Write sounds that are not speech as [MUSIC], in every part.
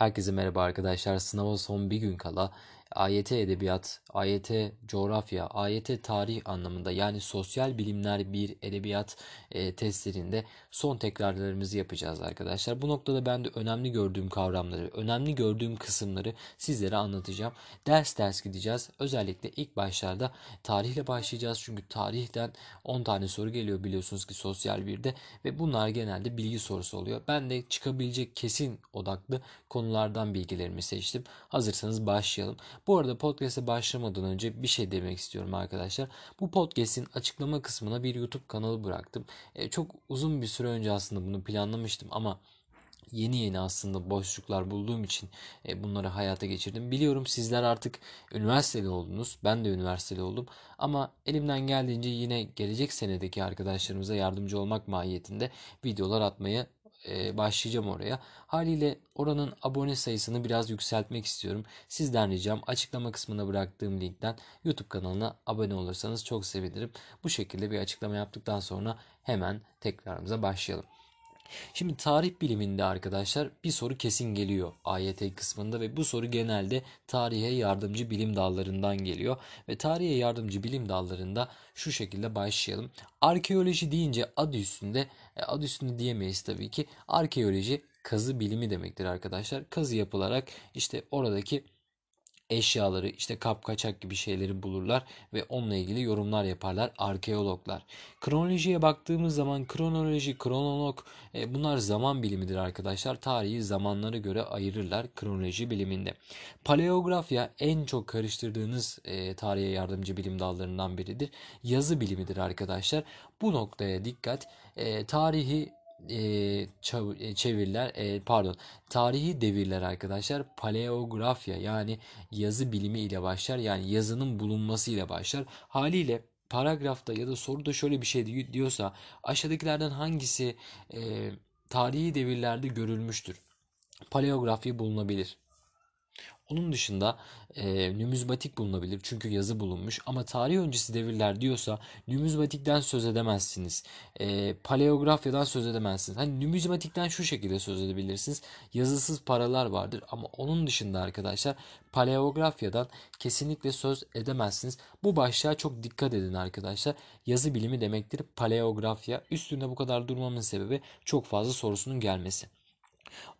Herkese merhaba arkadaşlar. Sınava son bir gün kala AYT Edebiyat, AYT Coğrafya, AYT Tarih anlamında yani sosyal bilimler bir edebiyat e, testlerinde son tekrarlarımızı yapacağız arkadaşlar. Bu noktada ben de önemli gördüğüm kavramları, önemli gördüğüm kısımları sizlere anlatacağım. Ders ders gideceğiz. Özellikle ilk başlarda tarihle başlayacağız. Çünkü tarihten 10 tane soru geliyor biliyorsunuz ki sosyal birde ve bunlar genelde bilgi sorusu oluyor. Ben de çıkabilecek kesin odaklı konulardan bilgilerimi seçtim. Hazırsanız başlayalım. Bu arada podcast'e başlamadan önce bir şey demek istiyorum arkadaşlar. Bu podcast'in açıklama kısmına bir YouTube kanalı bıraktım. E, çok uzun bir süre önce aslında bunu planlamıştım ama yeni yeni aslında boşluklar bulduğum için e, bunları hayata geçirdim. Biliyorum sizler artık üniversiteli oldunuz. Ben de üniversiteli oldum. Ama elimden geldiğince yine gelecek senedeki arkadaşlarımıza yardımcı olmak mahiyetinde videolar atmaya e, başlayacağım oraya. Haliyle oranın abone sayısını biraz yükseltmek istiyorum. Sizden ricam açıklama kısmına bıraktığım linkten YouTube kanalına abone olursanız çok sevinirim. Bu şekilde bir açıklama yaptıktan sonra hemen tekrarımıza başlayalım. Şimdi tarih biliminde arkadaşlar bir soru kesin geliyor AYT kısmında ve bu soru genelde tarihe yardımcı bilim dallarından geliyor. Ve tarihe yardımcı bilim dallarında şu şekilde başlayalım. Arkeoloji deyince adı üstünde, adı üstünde diyemeyiz tabii ki. Arkeoloji kazı bilimi demektir arkadaşlar. Kazı yapılarak işte oradaki eşyaları işte kapkaçak gibi şeyleri bulurlar ve onunla ilgili yorumlar yaparlar arkeologlar. Kronolojiye baktığımız zaman kronoloji, kronolog e, bunlar zaman bilimidir arkadaşlar. Tarihi zamanlara göre ayırırlar kronoloji biliminde. Paleografya en çok karıştırdığınız e, tarihe yardımcı bilim dallarından biridir. Yazı bilimidir arkadaşlar. Bu noktaya dikkat. E, tarihi e, çeviriler e, pardon tarihi devirler arkadaşlar paleografya yani yazı bilimi ile başlar yani yazının bulunması ile başlar. Haliyle paragrafta ya da soruda şöyle bir şey diyorsa aşağıdakilerden hangisi e, tarihi devirlerde görülmüştür? Paleografya bulunabilir onun dışında e, nümizmatik bulunabilir çünkü yazı bulunmuş ama tarih öncesi devirler diyorsa nümizmatikten söz edemezsiniz. E, paleografyadan söz edemezsiniz. Hani nümizmatikten şu şekilde söz edebilirsiniz. Yazısız paralar vardır ama onun dışında arkadaşlar paleografyadan kesinlikle söz edemezsiniz. Bu başlığa çok dikkat edin arkadaşlar. Yazı bilimi demektir paleografya. Üstünde bu kadar durmamın sebebi çok fazla sorusunun gelmesi.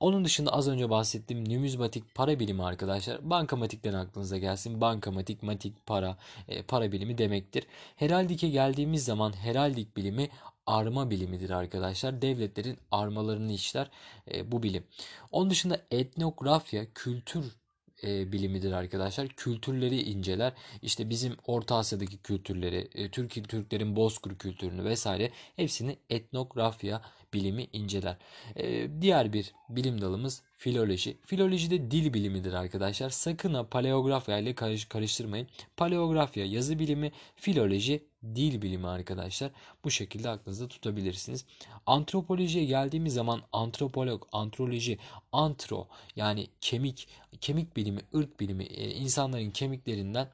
Onun dışında az önce bahsettiğim numizmatik para bilimi arkadaşlar. Bankamatikten aklınıza gelsin. Bankamatik, matik, para, e, para bilimi demektir. Heraldike geldiğimiz zaman heraldik bilimi arma bilimidir arkadaşlar. Devletlerin armalarını işler e, bu bilim. Onun dışında etnografya, kültür e, bilimidir arkadaşlar. Kültürleri inceler. İşte bizim Orta Asya'daki kültürleri, e, Türk Türklerin Bozkır kültürünü vesaire hepsini etnografya bilimi inceler. E, diğer bir bilim dalımız filoloji. Filoloji de dil bilimidir arkadaşlar. Sakın ha paleografya ile karış, karıştırmayın. Paleografya yazı bilimi, filoloji dil bilimi arkadaşlar. Bu şekilde aklınızda tutabilirsiniz. Antropolojiye geldiğimiz zaman antropolog, antroloji, antro yani kemik, kemik bilimi, ırk bilimi, e, insanların kemiklerinden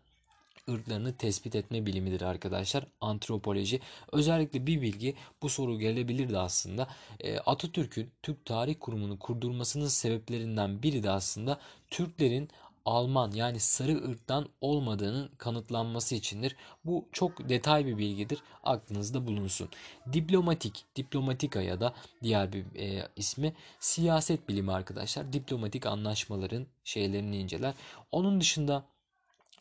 ırklarını tespit etme bilimidir arkadaşlar. Antropoloji. Özellikle bir bilgi bu soru gelebilirdi aslında. E, Atatürk'ün Türk Tarih Kurumu'nu kurdurmasının sebeplerinden biri de aslında Türklerin Alman yani sarı ırktan olmadığının kanıtlanması içindir. Bu çok detay bir bilgidir. Aklınızda bulunsun. Diplomatik, diplomatika ya da diğer bir e, ismi siyaset bilimi arkadaşlar. Diplomatik anlaşmaların şeylerini inceler. Onun dışında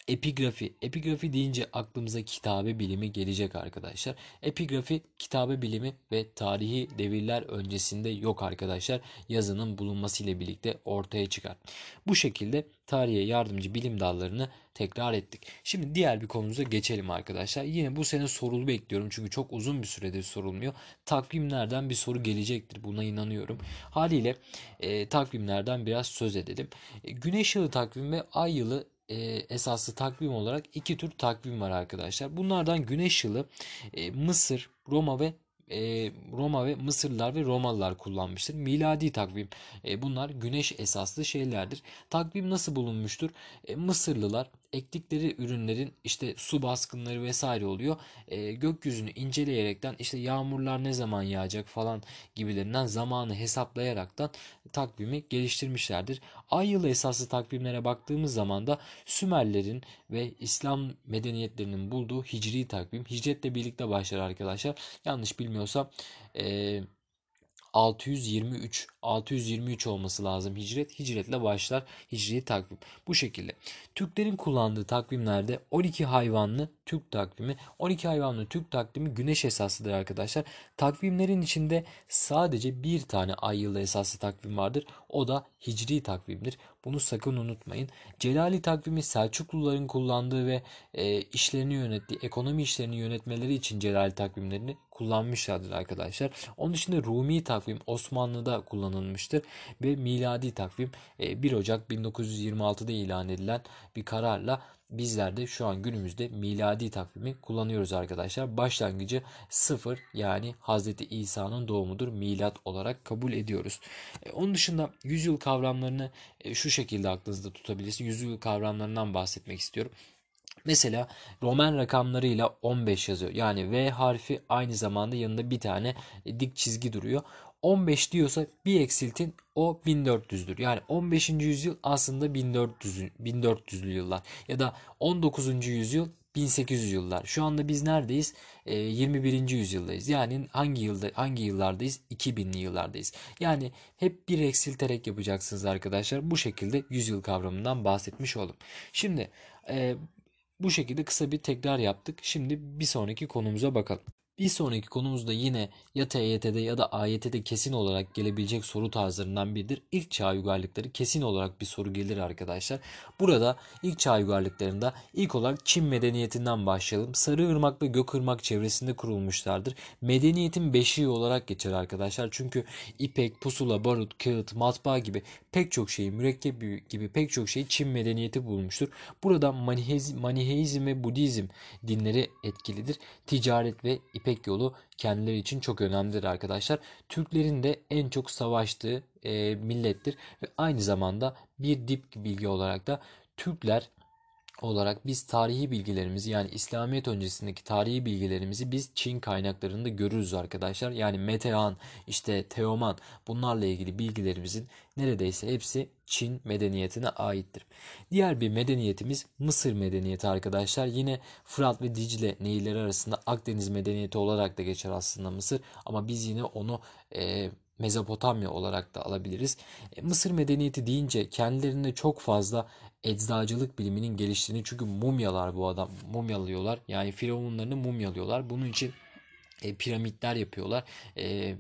Epigrafi. Epigrafi deyince aklımıza kitabe bilimi gelecek arkadaşlar. Epigrafi kitabe bilimi ve tarihi devirler öncesinde yok arkadaşlar. Yazının bulunması ile birlikte ortaya çıkar. Bu şekilde tarihe yardımcı bilim dallarını tekrar ettik. Şimdi diğer bir konumuza geçelim arkadaşlar. Yine bu sene sorulu bekliyorum çünkü çok uzun bir süredir sorulmuyor. Takvimlerden bir soru gelecektir buna inanıyorum. Haliyle e, takvimlerden biraz söz edelim. E, güneş yılı takvimi ve ay yılı e, esaslı takvim olarak iki tür takvim var arkadaşlar. Bunlardan güneş yılı e, Mısır, Roma ve e, Roma ve Mısırlılar ve Romalılar kullanmıştır. Miladi takvim e, bunlar güneş esaslı şeylerdir. Takvim nasıl bulunmuştur? E, Mısırlılar ektikleri ürünlerin işte su baskınları vesaire oluyor. E, gökyüzünü inceleyerekten işte yağmurlar ne zaman yağacak falan gibilerinden zamanı hesaplayaraktan takvimi geliştirmişlerdir. Ay yılı esaslı takvimlere baktığımız zaman da Sümerlerin ve İslam medeniyetlerinin bulduğu hicri takvim hicretle birlikte başlar arkadaşlar. Yanlış bilmiyorsam eee 623 623 olması lazım hicret. Hicretle başlar hicri takvim. Bu şekilde. Türklerin kullandığı takvimlerde 12 hayvanlı Türk takvimi. 12 hayvanlı Türk takvimi güneş esaslıdır arkadaşlar. Takvimlerin içinde sadece bir tane ay yılı esaslı takvim vardır. O da hicri takvimdir. Bunu sakın unutmayın. Celali takvimi Selçukluların kullandığı ve e, işlerini yönettiği, ekonomi işlerini yönetmeleri için Celali takvimlerini kullanmışlardır arkadaşlar. Onun dışında Rumi takvim Osmanlı'da kullanılmıştır ve miladi takvim 1 e, Ocak 1926'da ilan edilen bir kararla bizler de şu an günümüzde miladi takvimi kullanıyoruz arkadaşlar. Başlangıcı sıfır yani Hazreti İsa'nın doğumudur milat olarak kabul ediyoruz. E, onun dışında yüzyıl kavramlarını e, şu şekilde aklınızda tutabilirsiniz. Yüzyıl kavramlarından bahsetmek istiyorum. Mesela Roman rakamlarıyla 15 yazıyor. Yani V harfi aynı zamanda yanında bir tane dik çizgi duruyor. 15 diyorsa bir eksiltin o 1400'dür. Yani 15. yüzyıl aslında 1400 1400'lü yıllar ya da 19. yüzyıl 1800 yıllar. Şu anda biz neredeyiz? E, 21. yüzyıldayız. Yani hangi yılda hangi yıllardayız? 2000'li yıllardayız. Yani hep bir eksilterek yapacaksınız arkadaşlar. Bu şekilde yüzyıl kavramından bahsetmiş oldum. Şimdi e, bu şekilde kısa bir tekrar yaptık. Şimdi bir sonraki konumuza bakalım. Bir sonraki konumuzda yine ya TYT'de ya da AYT'de kesin olarak gelebilecek soru tarzlarından biridir. İlk çağ uygarlıkları kesin olarak bir soru gelir arkadaşlar. Burada ilk çağ uygarlıklarında ilk olarak Çin medeniyetinden başlayalım. Sarıırmak ve Gökırmak çevresinde kurulmuşlardır. Medeniyetin beşiği olarak geçer arkadaşlar. Çünkü ipek, pusula, barut, kağıt, matbaa gibi pek çok şeyi, mürekkep gibi pek çok şeyi Çin medeniyeti bulmuştur. Burada Maniheizm ve Budizm dinleri etkilidir. Ticaret ve ipek İpek yolu kendileri için çok önemlidir arkadaşlar. Türklerin de en çok savaştığı e, millettir ve aynı zamanda bir dip bilgi olarak da Türkler olarak biz tarihi bilgilerimizi yani İslamiyet öncesindeki tarihi bilgilerimizi biz Çin kaynaklarında görürüz arkadaşlar. Yani Metehan, işte Teoman bunlarla ilgili bilgilerimizin neredeyse hepsi Çin medeniyetine aittir. Diğer bir medeniyetimiz Mısır medeniyeti arkadaşlar. Yine Fırat ve Dicle nehirleri arasında Akdeniz medeniyeti olarak da geçer aslında Mısır. Ama biz yine onu e, Mezopotamya olarak da alabiliriz. E, Mısır medeniyeti deyince kendilerinde çok fazla eczacılık biliminin geliştiğini çünkü mumyalar bu adam mumyalıyorlar. Yani firavunlarını mumyalıyorlar. Bunun için e, piramitler yapıyorlar. E,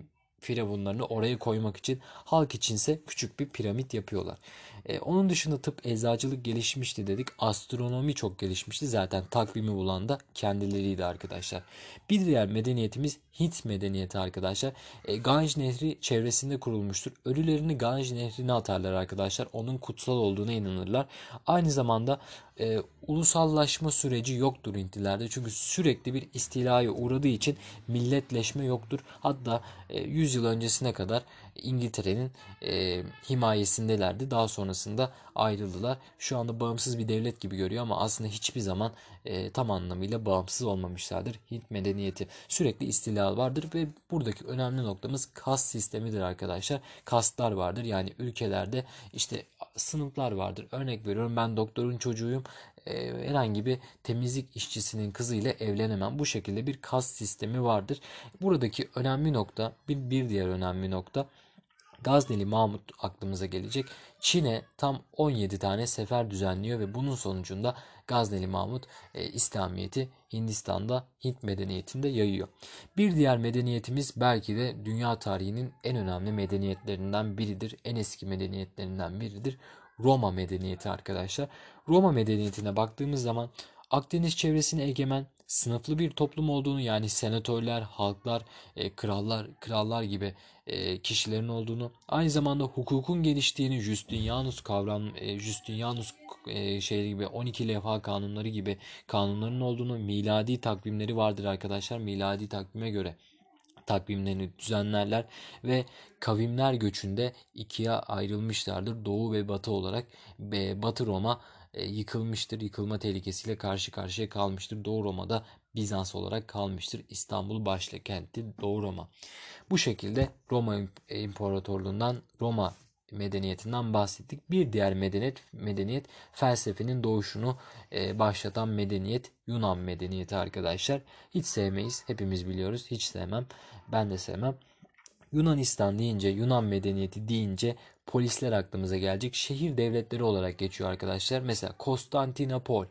firavunlarını oraya koymak için halk içinse küçük bir piramit yapıyorlar. E, onun dışında tıp eczacılık gelişmişti dedik. Astronomi çok gelişmişti. Zaten takvimi bulan da kendileriydi arkadaşlar. Bir diğer medeniyetimiz Hint medeniyeti arkadaşlar. E, Ganj Nehri çevresinde kurulmuştur. Ölülerini Ganj Nehri'ne atarlar arkadaşlar. Onun kutsal olduğuna inanırlar. Aynı zamanda e, ulusallaşma süreci yoktur Hintlilerde. Çünkü sürekli bir istilaya uğradığı için milletleşme yoktur. Hatta e, 100 yıl öncesine kadar İngiltere'nin e, himayesindelerdi. Daha sonrasında ayrıldılar. Şu anda bağımsız bir devlet gibi görüyor ama aslında hiçbir zaman e, tam anlamıyla bağımsız olmamışlardır. Hint medeniyeti sürekli istila vardır ve buradaki önemli noktamız kast sistemidir arkadaşlar. Kastlar vardır yani ülkelerde işte sınıflar vardır. Örnek veriyorum ben doktorun çocuğuyum. E, herhangi bir temizlik işçisinin kızıyla evlenemem. Bu şekilde bir kast sistemi vardır. Buradaki önemli nokta bir, bir diğer önemli nokta Gazneli Mahmut aklımıza gelecek. Çin'e tam 17 tane sefer düzenliyor ve bunun sonucunda Gazneli Mahmut e, İslamiyet'i Hindistan'da Hint medeniyetinde yayıyor. Bir diğer medeniyetimiz belki de dünya tarihinin en önemli medeniyetlerinden biridir. En eski medeniyetlerinden biridir. Roma medeniyeti arkadaşlar. Roma medeniyetine baktığımız zaman Akdeniz çevresine egemen sınıflı bir toplum olduğunu yani senatörler, halklar, e, krallar, krallar gibi e, kişilerin olduğunu, aynı zamanda hukukun geliştiğini, Justinianus kavram, e, Justinianus şey gibi 12 levha kanunları gibi kanunların olduğunu, miladi takvimleri vardır arkadaşlar. Miladi takvime göre takvimlerini düzenlerler ve kavimler göçünde ikiye ayrılmışlardır. Doğu ve Batı olarak Batı Roma yıkılmıştır. Yıkılma tehlikesiyle karşı karşıya kalmıştır. Doğu Roma'da Bizans olarak kalmıştır. İstanbul başkenti Doğu Roma. Bu şekilde Roma İmparatorluğundan Roma medeniyetinden bahsettik. Bir diğer medeniyet medeniyet felsefenin doğuşunu e, başlatan medeniyet Yunan medeniyeti arkadaşlar. Hiç sevmeyiz. Hepimiz biliyoruz. Hiç sevmem. Ben de sevmem. Yunanistan deyince, Yunan medeniyeti deyince polisler aklımıza gelecek. Şehir devletleri olarak geçiyor arkadaşlar. Mesela Konstantinopol,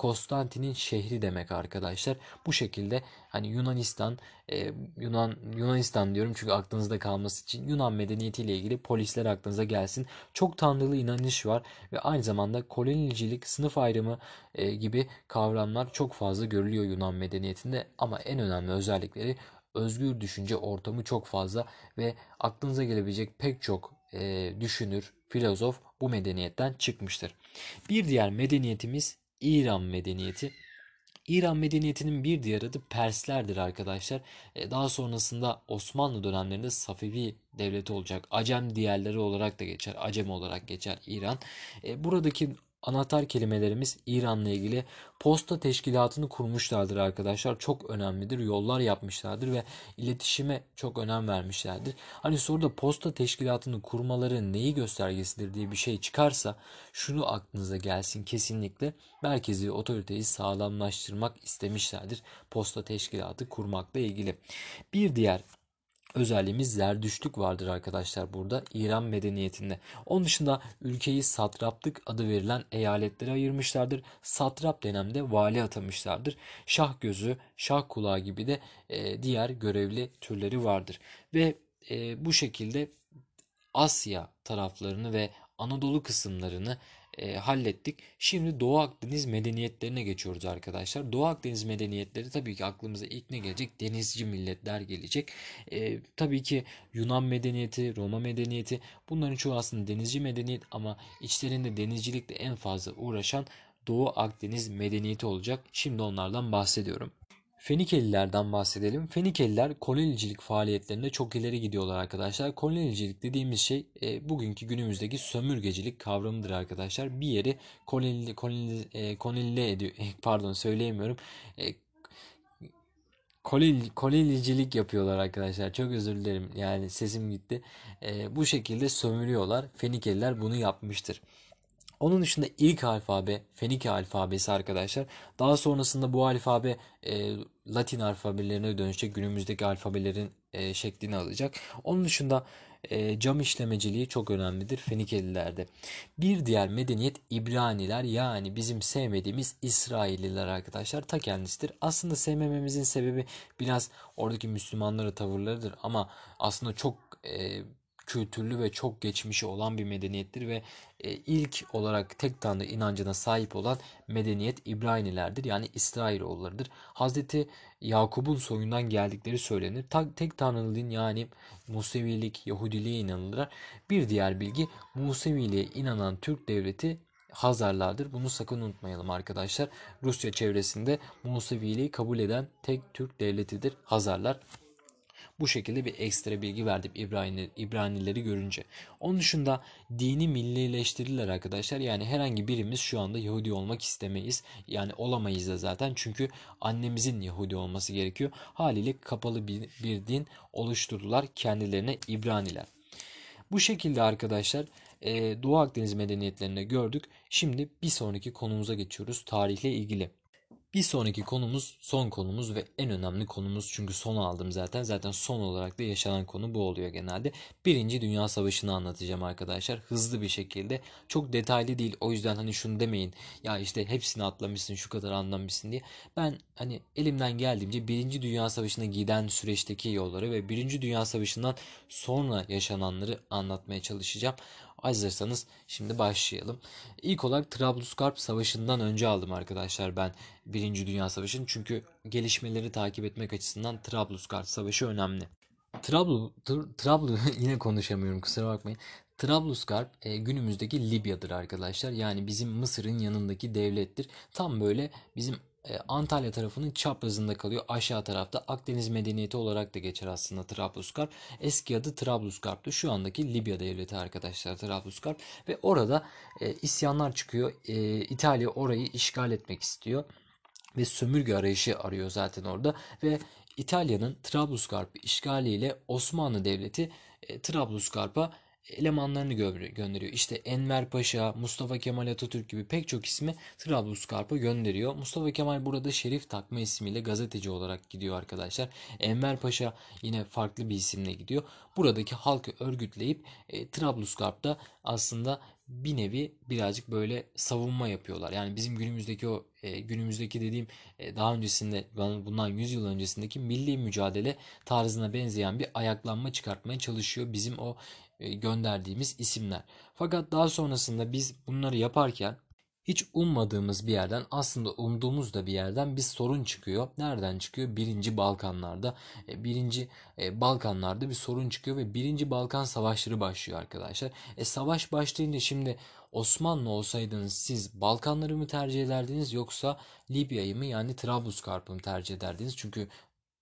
Konstantin'in şehri demek arkadaşlar. Bu şekilde hani Yunanistan, e, Yunan Yunanistan diyorum çünkü aklınızda kalması için Yunan medeniyetiyle ilgili polisler aklınıza gelsin. Çok tanrılı inanış var ve aynı zamanda kolonicilik, sınıf ayrımı e, gibi kavramlar çok fazla görülüyor Yunan medeniyetinde ama en önemli özellikleri özgür düşünce ortamı çok fazla ve aklınıza gelebilecek pek çok e, düşünür, filozof bu medeniyetten çıkmıştır. Bir diğer medeniyetimiz İran medeniyeti. İran medeniyetinin bir diğer adı Perslerdir arkadaşlar. E, daha sonrasında Osmanlı dönemlerinde Safevi devleti olacak. Acem diğerleri olarak da geçer. Acem olarak geçer İran. E, buradaki anahtar kelimelerimiz İran'la ilgili posta teşkilatını kurmuşlardır arkadaşlar. Çok önemlidir. Yollar yapmışlardır ve iletişime çok önem vermişlerdir. Hani soruda posta teşkilatını kurmaları neyi göstergesidir diye bir şey çıkarsa şunu aklınıza gelsin kesinlikle. Merkezi otoriteyi sağlamlaştırmak istemişlerdir. Posta teşkilatı kurmakla ilgili. Bir diğer özelliğimiz zerdüştlük vardır arkadaşlar burada İran medeniyetinde. Onun dışında ülkeyi satraplık adı verilen eyaletlere ayırmışlardır. Satrap dönemde vali atamışlardır. Şah gözü, şah kulağı gibi de e, diğer görevli türleri vardır. Ve e, bu şekilde Asya taraflarını ve Anadolu kısımlarını e, hallettik. Şimdi Doğu Akdeniz medeniyetlerine geçiyoruz arkadaşlar. Doğu Akdeniz medeniyetleri tabii ki aklımıza ilk ne gelecek? Denizci milletler gelecek. E, tabii ki Yunan medeniyeti, Roma medeniyeti bunların çoğu aslında denizci medeniyet ama içlerinde denizcilikle en fazla uğraşan Doğu Akdeniz medeniyeti olacak. Şimdi onlardan bahsediyorum. Fenikelilerden bahsedelim. Fenikeliler kolonicilik faaliyetlerinde çok ileri gidiyorlar arkadaşlar. Kolonicilik dediğimiz şey e, bugünkü günümüzdeki sömürgecilik kavramıdır arkadaşlar. Bir yeri kolonili, kolonili, e, kolonile ediyor. [LAUGHS] Pardon söyleyemiyorum. E, kolil, yapıyorlar arkadaşlar. Çok özür dilerim. Yani sesim gitti. E, bu şekilde sömürüyorlar. Fenikeliler bunu yapmıştır. Onun dışında ilk alfabe Fenike alfabesi arkadaşlar. Daha sonrasında bu alfabe e, Latin alfabelerine dönüşecek. Günümüzdeki alfabelerin e, şeklini alacak. Onun dışında e, cam işlemeciliği çok önemlidir Fenikelilerde. Bir diğer medeniyet İbraniler yani bizim sevmediğimiz İsrailliler arkadaşlar ta kendisidir. Aslında sevmememizin sebebi biraz oradaki Müslümanlara tavırlarıdır ama aslında çok e, kültürlü ve çok geçmişi olan bir medeniyettir ve e, ilk olarak tek tanrı inancına sahip olan medeniyet İbranilerdir. Yani İsrailoğullarıdır. Hazreti Yakup'un soyundan geldikleri söylenir. Tek tanrılığın yani Musevilik, Yahudiliğe inanılır. Bir diğer bilgi Museviliğe inanan Türk devleti Hazarlardır. Bunu sakın unutmayalım arkadaşlar. Rusya çevresinde Museviliği kabul eden tek Türk devletidir Hazarlar. Bu şekilde bir ekstra bilgi verdim İbrani, İbranileri görünce. Onun dışında dini millileştirirler arkadaşlar. Yani herhangi birimiz şu anda Yahudi olmak istemeyiz. Yani olamayız da zaten. Çünkü annemizin Yahudi olması gerekiyor. Haliyle kapalı bir, bir din oluşturdular kendilerine İbraniler. Bu şekilde arkadaşlar Doğu Akdeniz medeniyetlerini gördük. Şimdi bir sonraki konumuza geçiyoruz tarihle ilgili. Bir sonraki konumuz son konumuz ve en önemli konumuz çünkü son aldım zaten. Zaten son olarak da yaşanan konu bu oluyor genelde. Birinci Dünya Savaşı'nı anlatacağım arkadaşlar. Hızlı bir şekilde. Çok detaylı değil. O yüzden hani şunu demeyin. Ya işte hepsini atlamışsın şu kadar anlamışsın diye. Ben hani elimden geldiğince Birinci Dünya Savaşı'na giden süreçteki yolları ve Birinci Dünya Savaşı'ndan sonra yaşananları anlatmaya çalışacağım. Hazırsanız şimdi başlayalım. İlk olarak Trablusgarp Savaşı'ndan önce aldım arkadaşlar ben Birinci Dünya Savaşı'nı. Çünkü gelişmeleri takip etmek açısından Trablusgarp Savaşı önemli. Trablu, Trablu [LAUGHS] yine konuşamıyorum kusura bakmayın. Trablusgarp e, günümüzdeki Libya'dır arkadaşlar. Yani bizim Mısır'ın yanındaki devlettir. Tam böyle bizim Antalya tarafının çaprazında kalıyor. Aşağı tarafta Akdeniz medeniyeti olarak da geçer aslında Trablusgarp. Eski adı Trablusgarp'tı. Şu andaki Libya devleti arkadaşlar Trablusgarp. Ve orada e, isyanlar çıkıyor. E, İtalya orayı işgal etmek istiyor. Ve sömürge arayışı arıyor zaten orada. Ve İtalya'nın Trablusgarp'ı işgaliyle Osmanlı Devleti e, Trablusgarp'a elemanlarını gönderiyor. İşte Enver Paşa, Mustafa Kemal Atatürk gibi pek çok ismi Trablusgarp'a gönderiyor. Mustafa Kemal burada Şerif takma ismiyle gazeteci olarak gidiyor arkadaşlar. Enver Paşa yine farklı bir isimle gidiyor. Buradaki halkı örgütleyip e, Trablusgarp'ta aslında bir nevi birazcık böyle savunma yapıyorlar. Yani bizim günümüzdeki o e, günümüzdeki dediğim e, daha öncesinde bundan 100 yıl öncesindeki milli mücadele tarzına benzeyen bir ayaklanma çıkartmaya çalışıyor bizim o gönderdiğimiz isimler. Fakat daha sonrasında biz bunları yaparken hiç ummadığımız bir yerden aslında umduğumuz da bir yerden bir sorun çıkıyor. Nereden çıkıyor? Birinci Balkanlarda. E, birinci e, Balkanlarda bir sorun çıkıyor ve birinci Balkan savaşları başlıyor arkadaşlar. E, savaş başlayınca şimdi Osmanlı olsaydınız siz Balkanları mı tercih ederdiniz yoksa Libya'yı mı yani Trablusgarp'ı mı tercih ederdiniz? Çünkü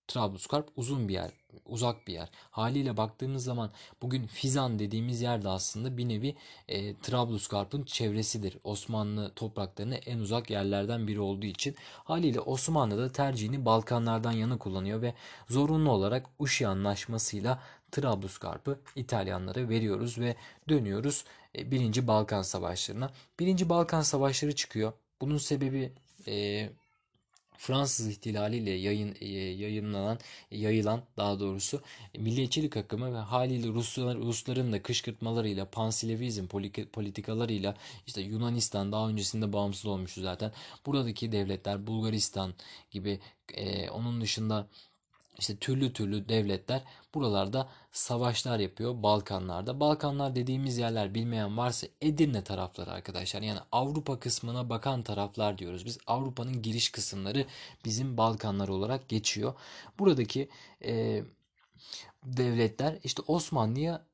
Trablusgarp uzun bir yer, uzak bir yer. Haliyle baktığımız zaman bugün Fizan dediğimiz yerde aslında bir nevi e, Trablusgarp'ın çevresidir. Osmanlı topraklarına en uzak yerlerden biri olduğu için haliyle Osmanlı da tercihini Balkanlardan yana kullanıyor ve zorunlu olarak Uşi Anlaşması'yla Trablusgarp'ı İtalyanlara veriyoruz ve dönüyoruz e, 1. Balkan Savaşları'na. 1. Balkan Savaşları çıkıyor. Bunun sebebi e, Fransız ihtilaliyle yayın e, yayınlanan yayılan daha doğrusu milliyetçilik akımı ve haliyle Ruslar, Rusların da kışkırtmalarıyla pansilevizm politikalarıyla işte Yunanistan daha öncesinde bağımsız olmuştu zaten. Buradaki devletler Bulgaristan gibi e, onun dışında işte türlü türlü devletler buralarda savaşlar yapıyor Balkanlarda. Balkanlar dediğimiz yerler bilmeyen varsa Edirne tarafları arkadaşlar. Yani Avrupa kısmına bakan taraflar diyoruz. Biz Avrupa'nın giriş kısımları bizim Balkanlar olarak geçiyor. Buradaki e, devletler işte Osmanlı'ya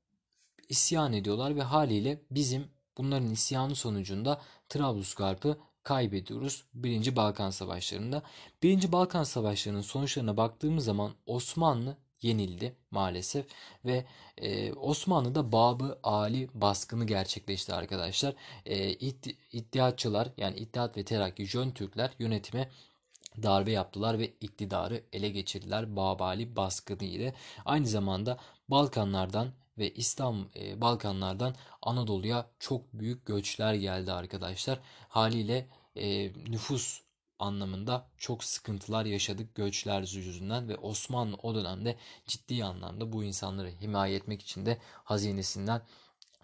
isyan ediyorlar ve haliyle bizim bunların isyanı sonucunda Trablusgarp'ı kaybediyoruz 1. Balkan Savaşları'nda. 1. Balkan Savaşları'nın sonuçlarına baktığımız zaman Osmanlı yenildi maalesef ve e, Osmanlı'da Babı Ali baskını gerçekleşti arkadaşlar. E, itti, İttihatçılar yani İttihat ve Terakki Jön Türkler yönetime darbe yaptılar ve iktidarı ele geçirdiler Babali baskını ile. Aynı zamanda Balkanlardan ve İslam e, Balkanlardan Anadolu'ya çok büyük göçler geldi arkadaşlar. Haliyle e, nüfus anlamında çok sıkıntılar yaşadık göçler yüzünden ve Osmanlı o dönemde ciddi anlamda bu insanları himaye etmek için de hazinesinden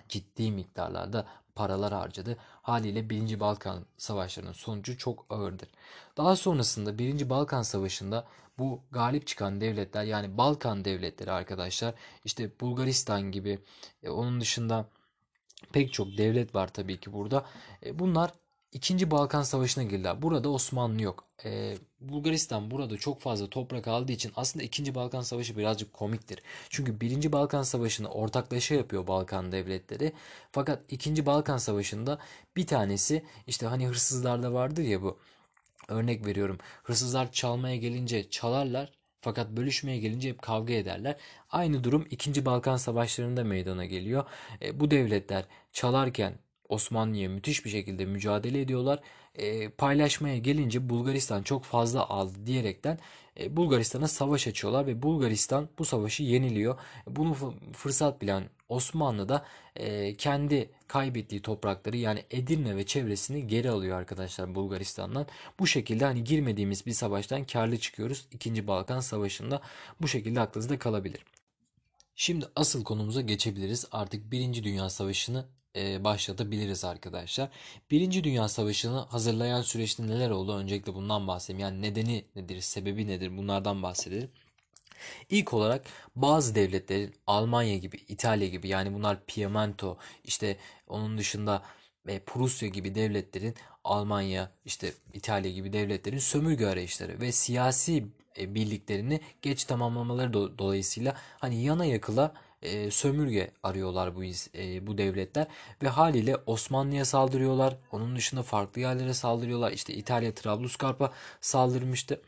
ciddi miktarlarda paralar harcadı. Haliyle 1. Balkan Savaşları'nın sonucu çok ağırdır. Daha sonrasında 1. Balkan Savaşı'nda bu galip çıkan devletler yani Balkan devletleri arkadaşlar işte Bulgaristan gibi e, onun dışında pek çok devlet var tabii ki burada. E, bunlar İkinci Balkan Savaşı'na girdiler. Burada Osmanlı yok. Ee, Bulgaristan burada çok fazla toprak aldığı için aslında İkinci Balkan Savaşı birazcık komiktir. Çünkü Birinci Balkan Savaşı'nı ortaklaşa yapıyor Balkan devletleri. Fakat İkinci Balkan Savaşı'nda bir tanesi işte hani hırsızlarda vardır ya bu örnek veriyorum. Hırsızlar çalmaya gelince çalarlar fakat bölüşmeye gelince hep kavga ederler. Aynı durum 2. Balkan Savaşları'nda meydana geliyor. E, bu devletler çalarken Osmanlı'ya müthiş bir şekilde mücadele ediyorlar. E, paylaşmaya gelince Bulgaristan çok fazla aldı diyerekten e, Bulgaristan'a savaş açıyorlar ve Bulgaristan bu savaşı yeniliyor. Bunu fırsat bilen Osmanlı da e, kendi kaybettiği toprakları yani Edirne ve çevresini geri alıyor arkadaşlar Bulgaristan'dan. Bu şekilde hani girmediğimiz bir savaştan karlı çıkıyoruz. 2. Balkan Savaşı'nda bu şekilde aklınızda kalabilir. Şimdi asıl konumuza geçebiliriz. Artık 1. Dünya Savaşı'nı e, başlatabiliriz arkadaşlar. Birinci Dünya Savaşı'nı hazırlayan süreçte neler oldu? Öncelikle bundan bahsedeyim. Yani nedeni nedir, sebebi nedir? Bunlardan bahsedelim. İlk olarak bazı devletlerin Almanya gibi, İtalya gibi yani bunlar Piemonte, işte onun dışında e, Prusya gibi devletlerin Almanya, işte İtalya gibi devletlerin sömürge arayışları ve siyasi e, birliklerini geç tamamlamaları do dolayısıyla hani yana yakıla e, sömürge arıyorlar bu e, bu devletler ve haliyle Osmanlı'ya saldırıyorlar. Onun dışında farklı yerlere saldırıyorlar. İşte İtalya Trablusgarp'a saldırmıştı.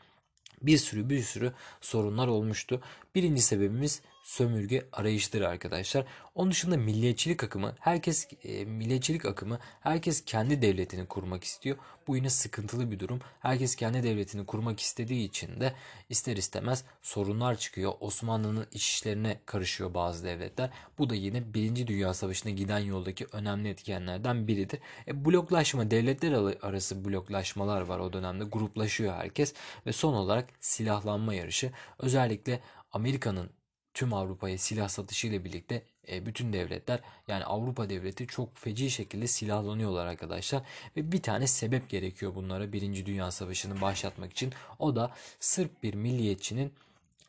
Bir sürü bir sürü sorunlar olmuştu. Birinci sebebimiz sömürge arayışıdır arkadaşlar. Onun dışında milliyetçilik akımı, herkes e, milliyetçilik akımı herkes kendi devletini kurmak istiyor. Bu yine sıkıntılı bir durum. Herkes kendi devletini kurmak istediği için de ister istemez sorunlar çıkıyor. Osmanlı'nın iç işlerine karışıyor bazı devletler. Bu da yine Birinci Dünya Savaşı'na giden yoldaki önemli etkenlerden biridir. E, bloklaşma, devletler arası bloklaşmalar var o dönemde. Gruplaşıyor herkes ve son olarak silahlanma yarışı. Özellikle Amerika'nın tüm Avrupa'ya silah satışı ile birlikte e, bütün devletler yani Avrupa devleti çok feci şekilde silahlanıyorlar arkadaşlar. Ve bir tane sebep gerekiyor bunlara Birinci Dünya Savaşı'nı başlatmak için. O da Sırp bir milliyetçinin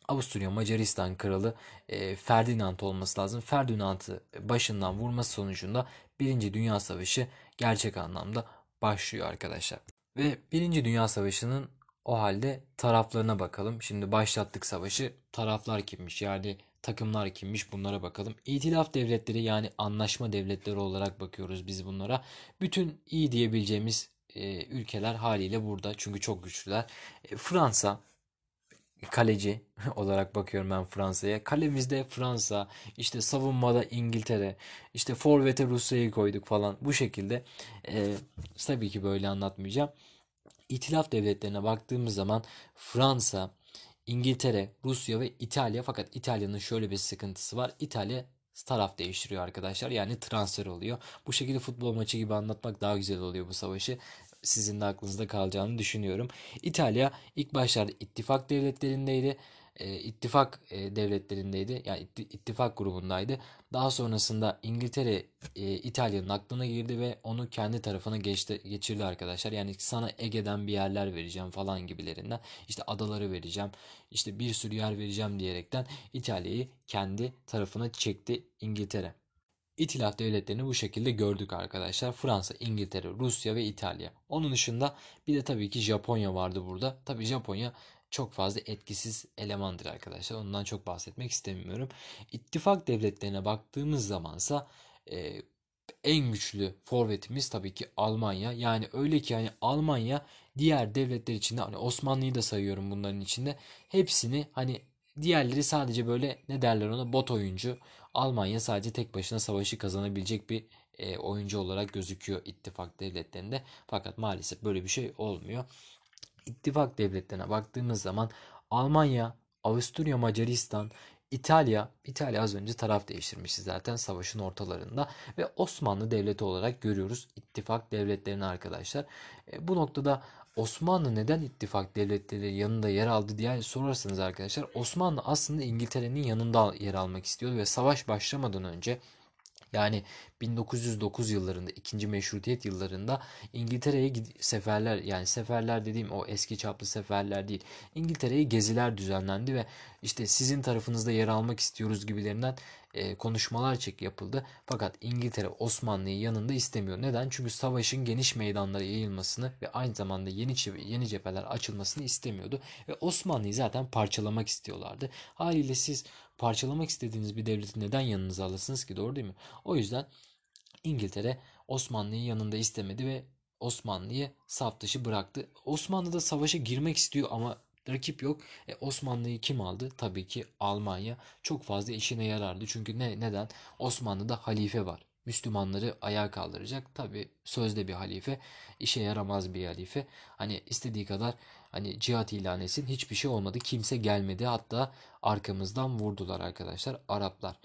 Avusturya Macaristan kralı e, Ferdinand olması lazım. Ferdinand'ı başından vurması sonucunda Birinci Dünya Savaşı gerçek anlamda başlıyor arkadaşlar. Ve Birinci Dünya Savaşı'nın o halde taraflarına bakalım. Şimdi başlattık savaşı. Taraflar kimmiş? Yani takımlar kimmiş? Bunlara bakalım. İtilaf devletleri yani anlaşma devletleri olarak bakıyoruz biz bunlara. Bütün iyi diyebileceğimiz e, ülkeler haliyle burada. Çünkü çok güçlüler. E, Fransa kaleci [LAUGHS] olarak bakıyorum ben Fransa'ya. Kalemizde Fransa, işte savunmada İngiltere, işte forvete Rusya'yı koyduk falan. Bu şekilde e, tabii ki böyle anlatmayacağım. İtilaf devletlerine baktığımız zaman Fransa, İngiltere, Rusya ve İtalya fakat İtalya'nın şöyle bir sıkıntısı var. İtalya taraf değiştiriyor arkadaşlar. Yani transfer oluyor. Bu şekilde futbol maçı gibi anlatmak daha güzel oluyor bu savaşı. Sizin de aklınızda kalacağını düşünüyorum. İtalya ilk başlarda ittifak devletlerindeydi e, ittifak e, devletlerindeydi. Yani ittifak grubundaydı. Daha sonrasında İngiltere e, İtalya'nın aklına girdi ve onu kendi tarafına geçti, geçirdi arkadaşlar. Yani sana Ege'den bir yerler vereceğim falan gibilerinden. İşte adaları vereceğim. İşte bir sürü yer vereceğim diyerekten İtalya'yı kendi tarafına çekti İngiltere. İtilaf devletlerini bu şekilde gördük arkadaşlar. Fransa, İngiltere, Rusya ve İtalya. Onun dışında bir de tabii ki Japonya vardı burada. Tabii Japonya çok fazla etkisiz elemandır arkadaşlar. Ondan çok bahsetmek istemiyorum. İttifak devletlerine baktığımız zamansa e, en güçlü forvetimiz tabii ki Almanya. Yani öyle ki yani Almanya diğer devletler içinde hani Osmanlı'yı da sayıyorum bunların içinde. Hepsini hani diğerleri sadece böyle ne derler ona bot oyuncu. Almanya sadece tek başına savaşı kazanabilecek bir e, oyuncu olarak gözüküyor ittifak devletlerinde. Fakat maalesef böyle bir şey olmuyor ittifak devletlerine baktığımız zaman Almanya, Avusturya, Macaristan, İtalya, İtalya az önce taraf değiştirmişti zaten savaşın ortalarında ve Osmanlı devleti olarak görüyoruz ittifak devletlerini arkadaşlar. E, bu noktada Osmanlı neden ittifak devletleri yanında yer aldı diye sorarsanız arkadaşlar Osmanlı aslında İngiltere'nin yanında yer almak istiyordu ve savaş başlamadan önce yani 1909 yıllarında, ikinci meşrutiyet yıllarında İngiltere'ye seferler yani seferler dediğim o eski çaplı seferler değil. İngiltere'ye geziler düzenlendi ve işte sizin tarafınızda yer almak istiyoruz gibilerinden e, konuşmalar çek yapıldı. Fakat İngiltere Osmanlı'yı yanında istemiyor. Neden? Çünkü savaşın geniş meydanlara yayılmasını ve aynı zamanda yeni yeni cepheler açılmasını istemiyordu ve Osmanlı'yı zaten parçalamak istiyorlardı. Haliyle siz parçalamak istediğiniz bir devleti neden yanınıza alırsınız ki doğru değil mi? O yüzden İngiltere Osmanlı'yı yanında istemedi ve Osmanlı'yı saf dışı bıraktı. Osmanlı da savaşa girmek istiyor ama rakip yok. E, Osmanlı'yı kim aldı? Tabii ki Almanya. Çok fazla işine yarardı. Çünkü ne neden? Osmanlı'da halife var. Müslümanları ayağa kaldıracak. Tabi sözde bir halife, işe yaramaz bir halife. Hani istediği kadar hani cihat ilan etsin hiçbir şey olmadı. Kimse gelmedi. Hatta arkamızdan vurdular arkadaşlar Araplar.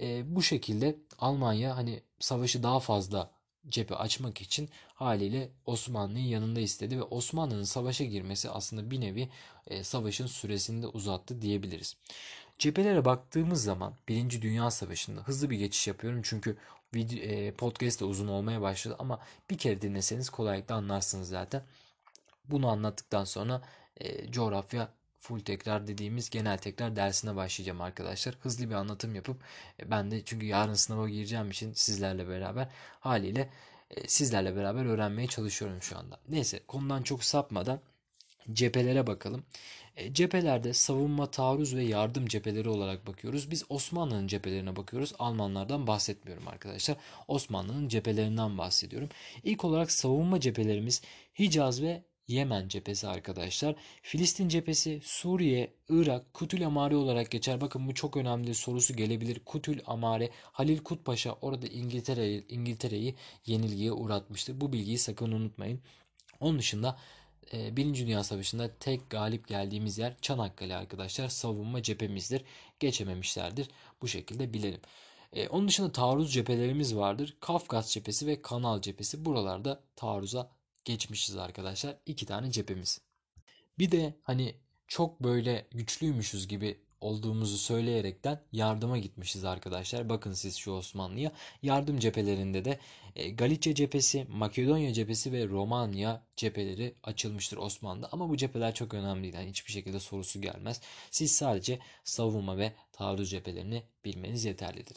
E, bu şekilde Almanya hani savaşı daha fazla cephe açmak için haliyle Osmanlı'yı yanında istedi ve Osmanlı'nın savaşa girmesi aslında bir nevi e, savaşın süresini de uzattı diyebiliriz. Cephelere baktığımız zaman Birinci Dünya Savaşı'nda hızlı bir geçiş yapıyorum çünkü e, podcast da uzun olmaya başladı ama bir kere dinleseniz kolaylıkla anlarsınız zaten. Bunu anlattıktan sonra e, coğrafya full tekrar dediğimiz genel tekrar dersine başlayacağım arkadaşlar. Hızlı bir anlatım yapıp e, ben de çünkü yarın sınava gireceğim için sizlerle beraber haliyle e, sizlerle beraber öğrenmeye çalışıyorum şu anda. Neyse konudan çok sapmadan cephelere bakalım. E, cephelerde savunma, taarruz ve yardım cepheleri olarak bakıyoruz. Biz Osmanlı'nın cephelerine bakıyoruz. Almanlardan bahsetmiyorum arkadaşlar. Osmanlı'nın cephelerinden bahsediyorum. İlk olarak savunma cephelerimiz Hicaz ve Yemen cephesi arkadaşlar. Filistin cephesi Suriye, Irak, Kutül Amare olarak geçer. Bakın bu çok önemli sorusu gelebilir. Kutül Amare, Halil Kutpaşa orada İngiltere İngiltere'yi yenilgiye uğratmıştır. Bu bilgiyi sakın unutmayın. Onun dışında e, Birinci Dünya Savaşı'nda tek galip geldiğimiz yer Çanakkale arkadaşlar. Savunma cephemizdir. Geçememişlerdir. Bu şekilde bilelim. E, onun dışında taarruz cephelerimiz vardır. Kafkas cephesi ve Kanal cephesi. Buralarda taarruza geçmişiz arkadaşlar. İki tane cephemiz. Bir de hani çok böyle güçlüymüşüz gibi olduğumuzu söyleyerekten yardıma gitmişiz arkadaşlar. Bakın siz şu Osmanlı'ya. Yardım cephelerinde de e, Galicia cephesi, Makedonya cephesi ve Romanya cepheleri açılmıştır Osmanlı'da. Ama bu cepheler çok önemli değil. Yani hiçbir şekilde sorusu gelmez. Siz sadece savunma ve taarruz cephelerini bilmeniz yeterlidir.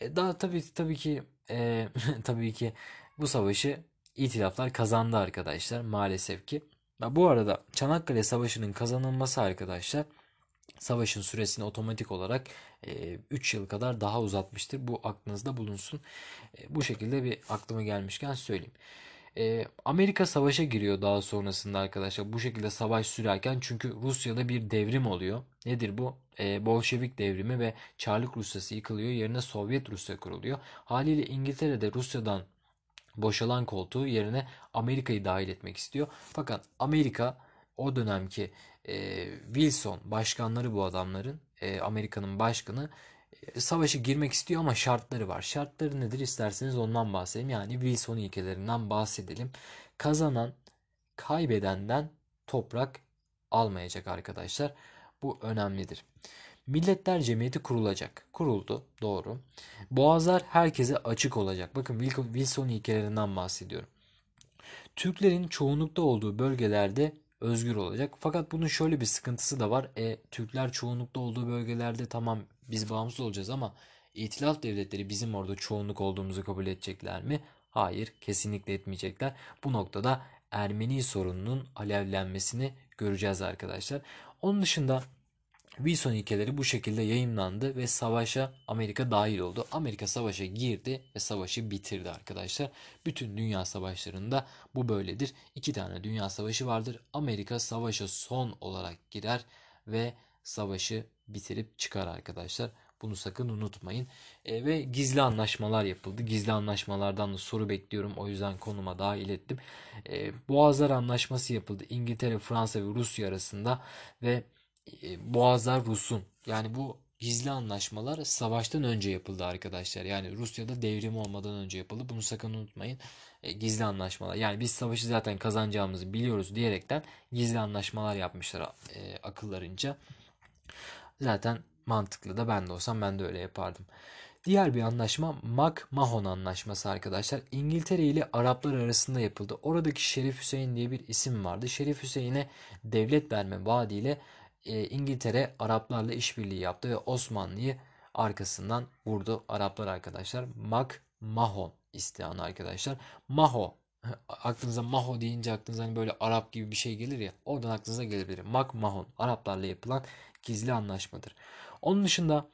E, daha tabii tabii ki e, [LAUGHS] tabii ki bu savaşı İtilaflar kazandı arkadaşlar maalesef ki. Bu arada Çanakkale Savaşı'nın kazanılması arkadaşlar savaşın süresini otomatik olarak 3 e, yıl kadar daha uzatmıştır. Bu aklınızda bulunsun. Bu şekilde bir aklıma gelmişken söyleyeyim. Amerika savaşa giriyor daha sonrasında arkadaşlar. Bu şekilde savaş sürerken çünkü Rusya'da bir devrim oluyor. Nedir bu? Bolşevik devrimi ve Çarlık Rusyası yıkılıyor. Yerine Sovyet Rusya kuruluyor. Haliyle İngiltere Rusya'dan boşalan koltuğu yerine Amerika'yı dahil etmek istiyor. Fakat Amerika o dönemki e, Wilson başkanları bu adamların e, Amerika'nın başkanı e, savaşı girmek istiyor ama şartları var. Şartları nedir isterseniz ondan bahsedeyim. Yani Wilson ilkelerinden bahsedelim. Kazanan kaybedenden toprak almayacak arkadaşlar. Bu önemlidir. Milletler Cemiyeti kurulacak. Kuruldu. Doğru. Boğazlar herkese açık olacak. Bakın Wilson ilkelerinden bahsediyorum. Türklerin çoğunlukta olduğu bölgelerde özgür olacak. Fakat bunun şöyle bir sıkıntısı da var. E, Türkler çoğunlukta olduğu bölgelerde tamam biz bağımsız olacağız ama İtilaf devletleri bizim orada çoğunluk olduğumuzu kabul edecekler mi? Hayır, kesinlikle etmeyecekler. Bu noktada Ermeni sorununun alevlenmesini göreceğiz arkadaşlar. Onun dışında Wilson ilkeleri bu şekilde yayınlandı ve savaşa Amerika dahil oldu. Amerika savaşa girdi ve savaşı bitirdi arkadaşlar. Bütün dünya savaşlarında bu böyledir. İki tane dünya savaşı vardır. Amerika savaşa son olarak girer ve savaşı bitirip çıkar arkadaşlar. Bunu sakın unutmayın. E, ve gizli anlaşmalar yapıldı. Gizli anlaşmalardan da soru bekliyorum. O yüzden konuma dahil ettim. E, Boğazlar Anlaşması yapıldı. İngiltere, Fransa ve Rusya arasında ve e, Boğazlar Rus'un. Yani bu gizli anlaşmalar savaştan önce yapıldı arkadaşlar. Yani Rusya'da devrim olmadan önce yapıldı. Bunu sakın unutmayın. E, gizli anlaşmalar. Yani biz savaşı zaten kazanacağımızı biliyoruz diyerekten gizli anlaşmalar yapmışlar e, akıllarınca. Zaten mantıklı da ben de olsam ben de öyle yapardım. Diğer bir anlaşma Mac-Mahon anlaşması arkadaşlar. İngiltere ile Araplar arasında yapıldı. Oradaki Şerif Hüseyin diye bir isim vardı. Şerif Hüseyin'e devlet verme vaadiyle e, İngiltere Araplarla işbirliği yaptı ve Osmanlı'yı arkasından vurdu Araplar arkadaşlar. Mac Mahon istihanı arkadaşlar. Maho [LAUGHS] aklınıza Maho deyince aklınıza hani böyle Arap gibi bir şey gelir ya oradan aklınıza gelebilir. Mac Mahon Araplarla yapılan gizli anlaşmadır. Onun dışında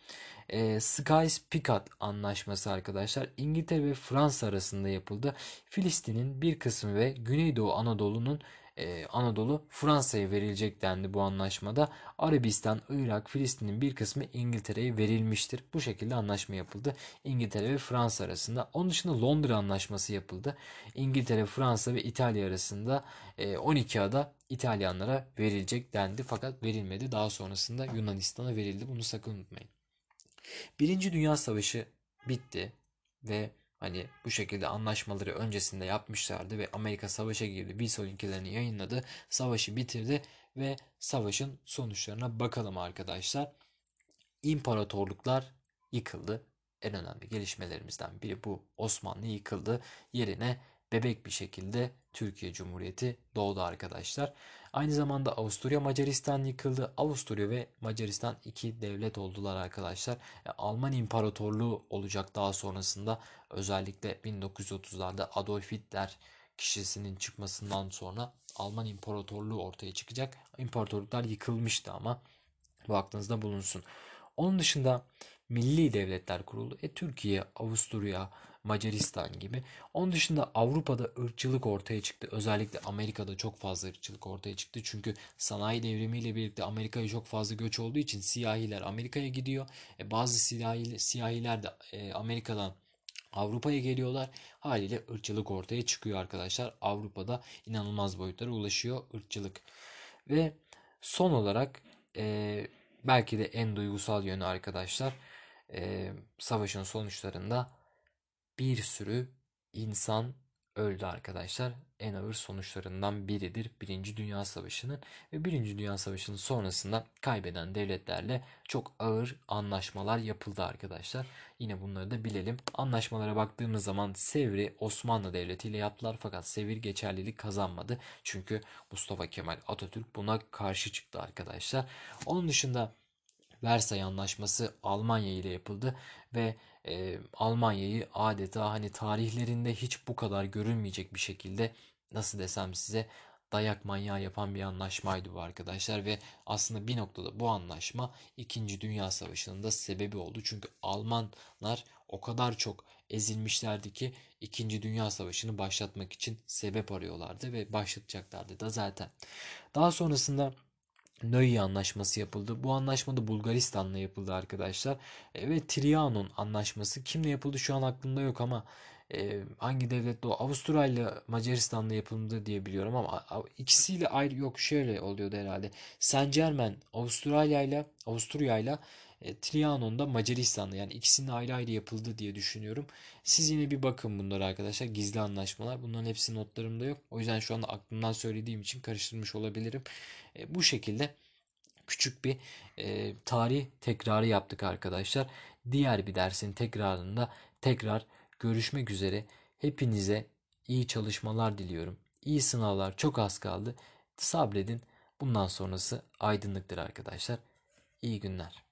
e, Skies-Picot anlaşması arkadaşlar İngiltere ve Fransa arasında yapıldı. Filistin'in bir kısmı ve Güneydoğu Anadolu'nun e, Anadolu Fransa'ya verilecek dendi bu anlaşmada. Arabistan, Irak, Filistin'in bir kısmı İngiltere'ye verilmiştir. Bu şekilde anlaşma yapıldı. İngiltere ve Fransa arasında. Onun dışında Londra Anlaşması yapıldı. İngiltere, Fransa ve İtalya arasında 12 e, ada İtalyanlara verilecek dendi. Fakat verilmedi. Daha sonrasında Yunanistan'a verildi. Bunu sakın unutmayın. Birinci Dünya Savaşı bitti ve Hani bu şekilde anlaşmaları öncesinde yapmışlardı ve Amerika savaşa girdi. Wilson ülkelerini yayınladı. Savaşı bitirdi ve savaşın sonuçlarına bakalım arkadaşlar. İmparatorluklar yıkıldı. En önemli gelişmelerimizden biri bu. Osmanlı yıkıldı. Yerine bebek bir şekilde Türkiye Cumhuriyeti doğdu arkadaşlar. Aynı zamanda Avusturya Macaristan yıkıldı. Avusturya ve Macaristan iki devlet oldular arkadaşlar. E, Alman İmparatorluğu olacak daha sonrasında özellikle 1930'larda Adolf Hitler kişisinin çıkmasından sonra Alman İmparatorluğu ortaya çıkacak. İmparatorluklar yıkılmıştı ama bu aklınızda bulunsun. Onun dışında milli devletler kuruldu. E, Türkiye, Avusturya, Macaristan gibi. Onun dışında Avrupa'da ırkçılık ortaya çıktı. Özellikle Amerika'da çok fazla ırkçılık ortaya çıktı. Çünkü sanayi devrimiyle birlikte Amerika'ya çok fazla göç olduğu için siyahiler Amerika'ya gidiyor. E, bazı siyahi, siyahiler de e, Amerika'dan Avrupa'ya geliyorlar. Haliyle ırkçılık ortaya çıkıyor arkadaşlar. Avrupa'da inanılmaz boyutlara ulaşıyor ırkçılık. Ve son olarak e, belki de en duygusal yönü arkadaşlar e, savaşın sonuçlarında bir sürü insan öldü arkadaşlar. En ağır sonuçlarından biridir Birinci Dünya Savaşı'nın ve Birinci Dünya Savaşı'nın sonrasında kaybeden devletlerle çok ağır anlaşmalar yapıldı arkadaşlar. Yine bunları da bilelim. Anlaşmalara baktığımız zaman Sevr'i Osmanlı Devleti ile yaptılar fakat Sevr geçerlilik kazanmadı. Çünkü Mustafa Kemal Atatürk buna karşı çıktı arkadaşlar. Onun dışında Versay Anlaşması Almanya ile yapıldı ve e, Almanya'yı adeta hani tarihlerinde hiç bu kadar görülmeyecek bir şekilde nasıl desem size dayak manyağı yapan bir anlaşmaydı bu arkadaşlar ve aslında bir noktada bu anlaşma 2. Dünya Savaşı'nın da sebebi oldu. Çünkü Almanlar o kadar çok ezilmişlerdi ki 2. Dünya Savaşı'nı başlatmak için sebep arıyorlardı ve başlatacaklardı da zaten. Daha sonrasında Nöy Anlaşması yapıldı. Bu anlaşma da Bulgaristan'la yapıldı arkadaşlar. E, ve Trianon Anlaşması kimle yapıldı şu an aklımda yok ama e, hangi devletle o Avusturya ile Macaristan'la yapıldı diye biliyorum ama ikisiyle ayrı yok şöyle oluyordu herhalde. Saint Germain Avustralya ile Avusturya ile e, Trianon'da Macaristan'da yani ikisinin ayrı ayrı yapıldı diye düşünüyorum. Siz yine bir bakın bunlara arkadaşlar. Gizli anlaşmalar. Bunların hepsi notlarımda yok. O yüzden şu anda aklımdan söylediğim için karıştırmış olabilirim. E, bu şekilde küçük bir e, tarih tekrarı yaptık arkadaşlar. Diğer bir dersin tekrarında tekrar görüşmek üzere. Hepinize iyi çalışmalar diliyorum. İyi sınavlar çok az kaldı. Sabredin. Bundan sonrası aydınlıktır arkadaşlar. İyi günler.